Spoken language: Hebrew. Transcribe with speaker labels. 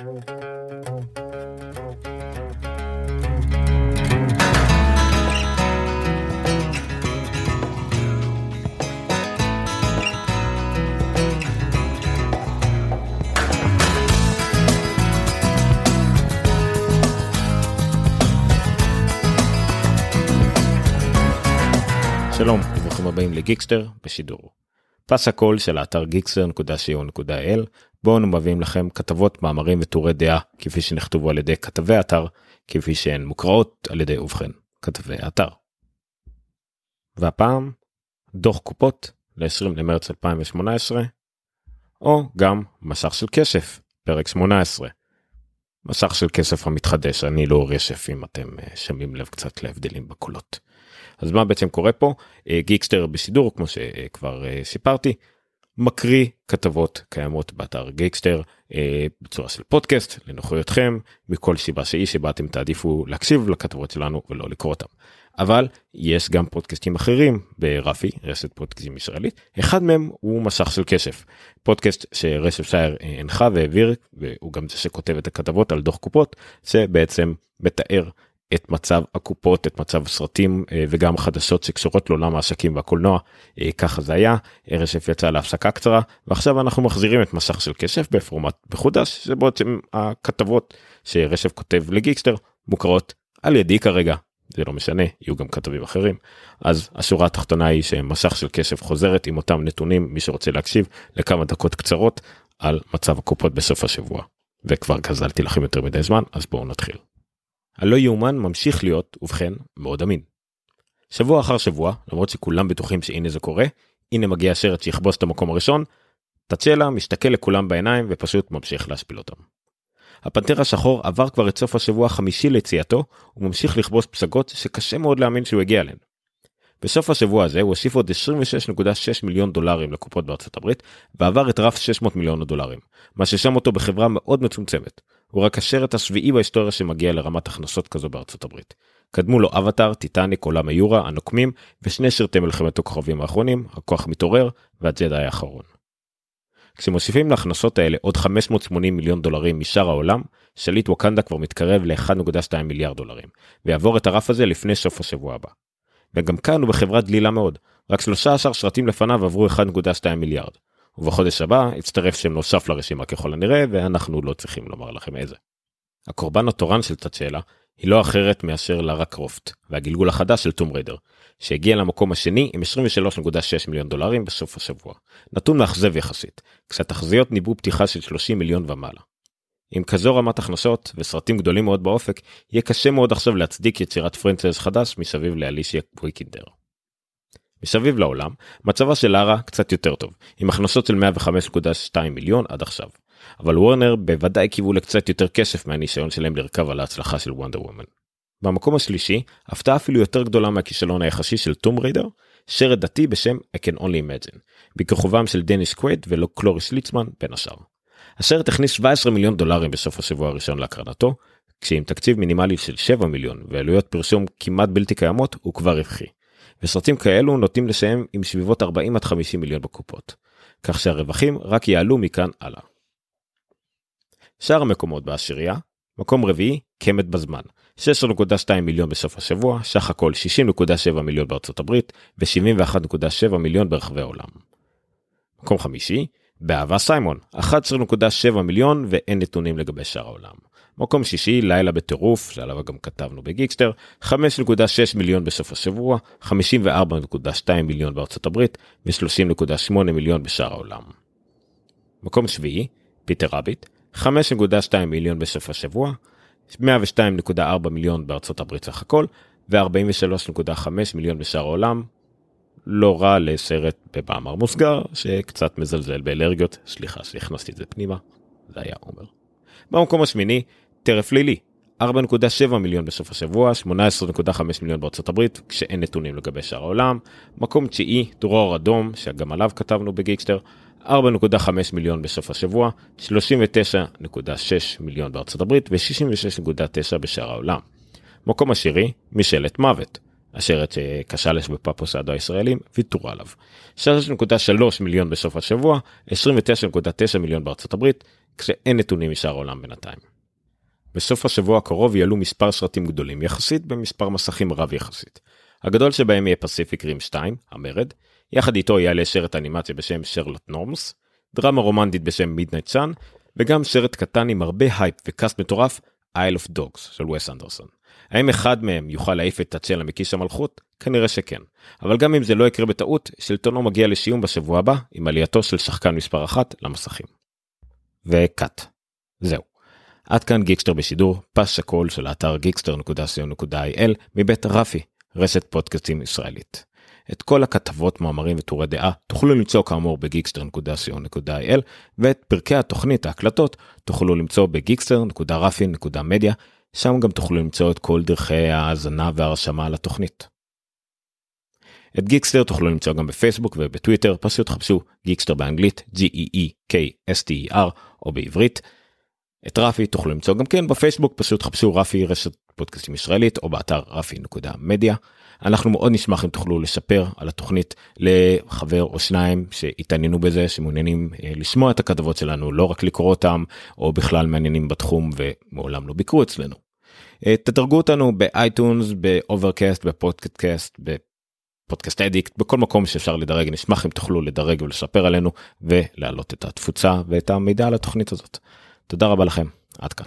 Speaker 1: שלום וברוכים הבאים לגיקסטר בשידור. פס הקול של האתר gixter.co.il בו אנו מביאים לכם כתבות מאמרים וטורי דעה כפי שנכתבו על ידי כתבי האתר כפי שהן מוקראות על ידי ובכן כתבי האתר. והפעם דוח קופות ל-20 למרץ 2018 או גם מסך של כסף פרק 18. מסך של כסף המתחדש אני לא רשף אם אתם אה, שמים לב קצת להבדלים בקולות. אז מה בעצם קורה פה אה, גיקסטר בשידור כמו שכבר אה, סיפרתי מקריא כתבות קיימות באתר גיקסטר אה, בצורה של פודקאסט לנוחיותכם מכל סיבה שהיא שבה אתם תעדיפו להקשיב לכתבות שלנו ולא לקרוא אותם. אבל יש גם פודקאסטים אחרים ברפי רשת פודקאסטים ישראלית אחד מהם הוא מסך של כסף פודקאסט שרשת שייר הנחה והעביר והוא גם זה שכותב את הכתבות על דוח קופות שבעצם מתאר את מצב הקופות את מצב הסרטים אה, וגם חדשות שקשורות לעולם העסקים והקולנוע. אה, ככה זה היה רשף יצא להפסקה קצרה ועכשיו אנחנו מחזירים את מסך של כסף בפורמט מחודש זה בעצם הכתבות שרשף כותב לגיקסטר מוכרות על ידי כרגע זה לא משנה יהיו גם כתבים אחרים. אז השורה התחתונה היא שמסך של כסף חוזרת עם אותם נתונים מי שרוצה להקשיב לכמה דקות קצרות על מצב הקופות בסוף השבוע. וכבר גזלתי לכם יותר מדי זמן אז בואו נתחיל. הלא יאומן ממשיך להיות, ובכן, מאוד אמין. שבוע אחר שבוע, למרות שכולם בטוחים שהנה זה קורה, הנה מגיע השרץ שיכבוש את המקום הראשון, תצ'לה מסתכל לכולם בעיניים ופשוט ממשיך להשפיל אותם. הפנתר השחור עבר כבר את סוף השבוע החמישי ליציאתו, וממשיך לכבוש פסגות שקשה מאוד להאמין שהוא הגיע אליהן. בסוף השבוע הזה הוא הוסיף עוד 26.6 מיליון דולרים לקופות בארצות הברית, ועבר את רף 600 מיליון דולרים, מה ששם אותו בחברה מאוד מצומצמת. הוא רק השרת השביעי בהיסטוריה שמגיע לרמת הכנסות כזו בארצות הברית. קדמו לו אבטאר, טיטניק, עולם היורה, הנוקמים, ושני שרתי מלחמת הכוכבים האחרונים, הכוח מתעורר, והג'די האחרון. כשמוסיפים להכנסות האלה עוד 580 מיליון דולרים משאר העולם, שליט ווקנדה כבר מתקרב ל-1.2 מיליארד דולרים, ויעבור את הרף הזה לפני סוף השבוע הבא. וגם כאן הוא בחברה דלילה מאוד, רק 13 שרתים לפניו עברו 1.2 מיליארד. ובחודש הבא יצטרף שם נוסף לרשימה ככל הנראה ואנחנו לא צריכים לומר לכם איזה. הקורבן התורן של תצ'אלה היא לא אחרת מאשר לארה קרופט והגלגול החדש של טום ריידר שהגיע למקום השני עם 23.6 מיליון דולרים בסוף השבוע. נתון מאכזב יחסית כשהתחזיות ניבאו פתיחה של 30 מיליון ומעלה. עם כזו רמת הכנסות וסרטים גדולים מאוד באופק יהיה קשה מאוד עכשיו להצדיק יצירת franchise חדש מסביב לאלישיה ויקנדר. מסביב לעולם מצבה של לארה קצת יותר טוב עם הכנסות של 105.2 מיליון עד עכשיו. אבל וורנר בוודאי קיוו לקצת יותר כסף מהניסיון שלהם לרכב על ההצלחה של Wonder Woman. במקום השלישי הפתעה אפילו יותר גדולה מהכישלון היחסי של Tomb Raider סרט דתי בשם I can only imagine בכיכובם של דניס קווייד וקלוריס ליצ'מן בין השאר. הסרט הכניס 17 מיליון דולרים בסוף השבוע הראשון להקרנתו כשעם תקציב מינימלי של 7 מיליון ועלויות פרסום כמעט בלתי קיימות הוא כבר רווחי. וסרטים כאלו נוטים לסיים עם סביבות 40 עד 50 מיליון בקופות, כך שהרווחים רק יעלו מכאן הלאה. שאר המקומות בעשירייה, מקום רביעי, קמת בזמן, 16.2 מיליון בסוף השבוע, סך הכל 60.7 מיליון בארצות הברית ו-71.7 מיליון ברחבי העולם. מקום חמישי, באהבה סיימון, 11.7 מיליון ואין נתונים לגבי שאר העולם. מקום שישי לילה בטירוף שעליו גם כתבנו בגיקסטר 5.6 מיליון בסוף השבוע 54.2 מיליון בארצות הברית ו-30.8 מיליון בשאר העולם. מקום שביעי פיטר רביט 5.2 מיליון בסוף השבוע 102.4 מיליון בארצות הברית סך הכל ו-43.5 מיליון בשאר העולם. לא רע לסרט במאמר מוסגר שקצת מזלזל באלרגיות. סליחה שהכנסתי את זה פנימה. זה היה עומר. במקום השמיני טרף לילי. 4.7 מיליון בסוף השבוע 18.5 מיליון בארצות הברית כשאין נתונים לגבי שאר העולם. מקום תשיעי דרור אדום שגם עליו כתבנו בגיקסטר 4.5 מיליון בסוף השבוע 39.6 מיליון בארצות הברית ו-66.9 בשאר העולם. מקום עשירי משאלת מוות הסרט שכשל שמפיציו הישראלים ויתרו עליו. 3.3 מיליון בסוף השבוע, 29.9 מיליון בארצות הברית, כשאין נתונים משאר העולם בינתיים. בסוף השבוע הקרוב יעלו מספר סרטים גדולים יחסית במספר מסכים רב יחסית. הגדול שבהם יהיה Pacific Rim 2, המרד, יחד איתו יעלה סרט אנימציה בשם Sherlock Gnomes, דרמה רומנטית בשם Midnight Sun, וגם סרט קטן עם הרבה hype ו cast מטורף, Isle of Dogs של וס אנדרסון. האם אחד מהם יוכל להעיף את טצ'אלה מכס המלכות? כנראה שכן. אבל גם אם זה לא יקרה בטעות, שלטונו מגיע לסיום בשבוע הבא עם עלייתו של שחקן מספר אחת למסכים. ו cut. זהו. עד כאן גיקסטר בשידור, פסקול של האתר גיקסטר.co.il מבית רפי, רשת פודקאסטים ישראלית. את כל הכתבות, מאמרים וטורי דעה תוכלו למצוא כאמור בגיקסטר.co.il ואת פרקי התוכנית ההקלטות תוכלו למצוא בגיקסטר.רפי.מדיה שם גם תוכלו למצוא את כל דרכי ההאזנה והרשמה לתוכנית. את גיקסטר תוכלו למצוא גם בפייסבוק ובטוויטר פשוט חפשו גיקסטר באנגלית G-E-E-K-S-T-E-R או בעברית. את רפי תוכלו למצוא גם כן בפייסבוק פשוט חפשו רפי רשת פודקאסטים ישראלית או באתר רפי.מדיה. אנחנו מאוד נשמח אם תוכלו לספר על התוכנית לחבר או שניים שהתעניינו בזה שמעוניינים אה, לשמוע את הכתבות שלנו לא רק לקרוא אותם או בכלל מעניינים בתחום ומעולם לא ביקרו אצלנו. אה, תדרגו אותנו ב iTunes ב Overcast בפודקאסט ב Podcast Addict בכל מקום שאפשר לדרג נשמח אם תוכלו לדרג ולספר עלינו ולהעלות את התפוצה ואת המידע על התוכנית הזאת. תודה רבה לכם עד כאן.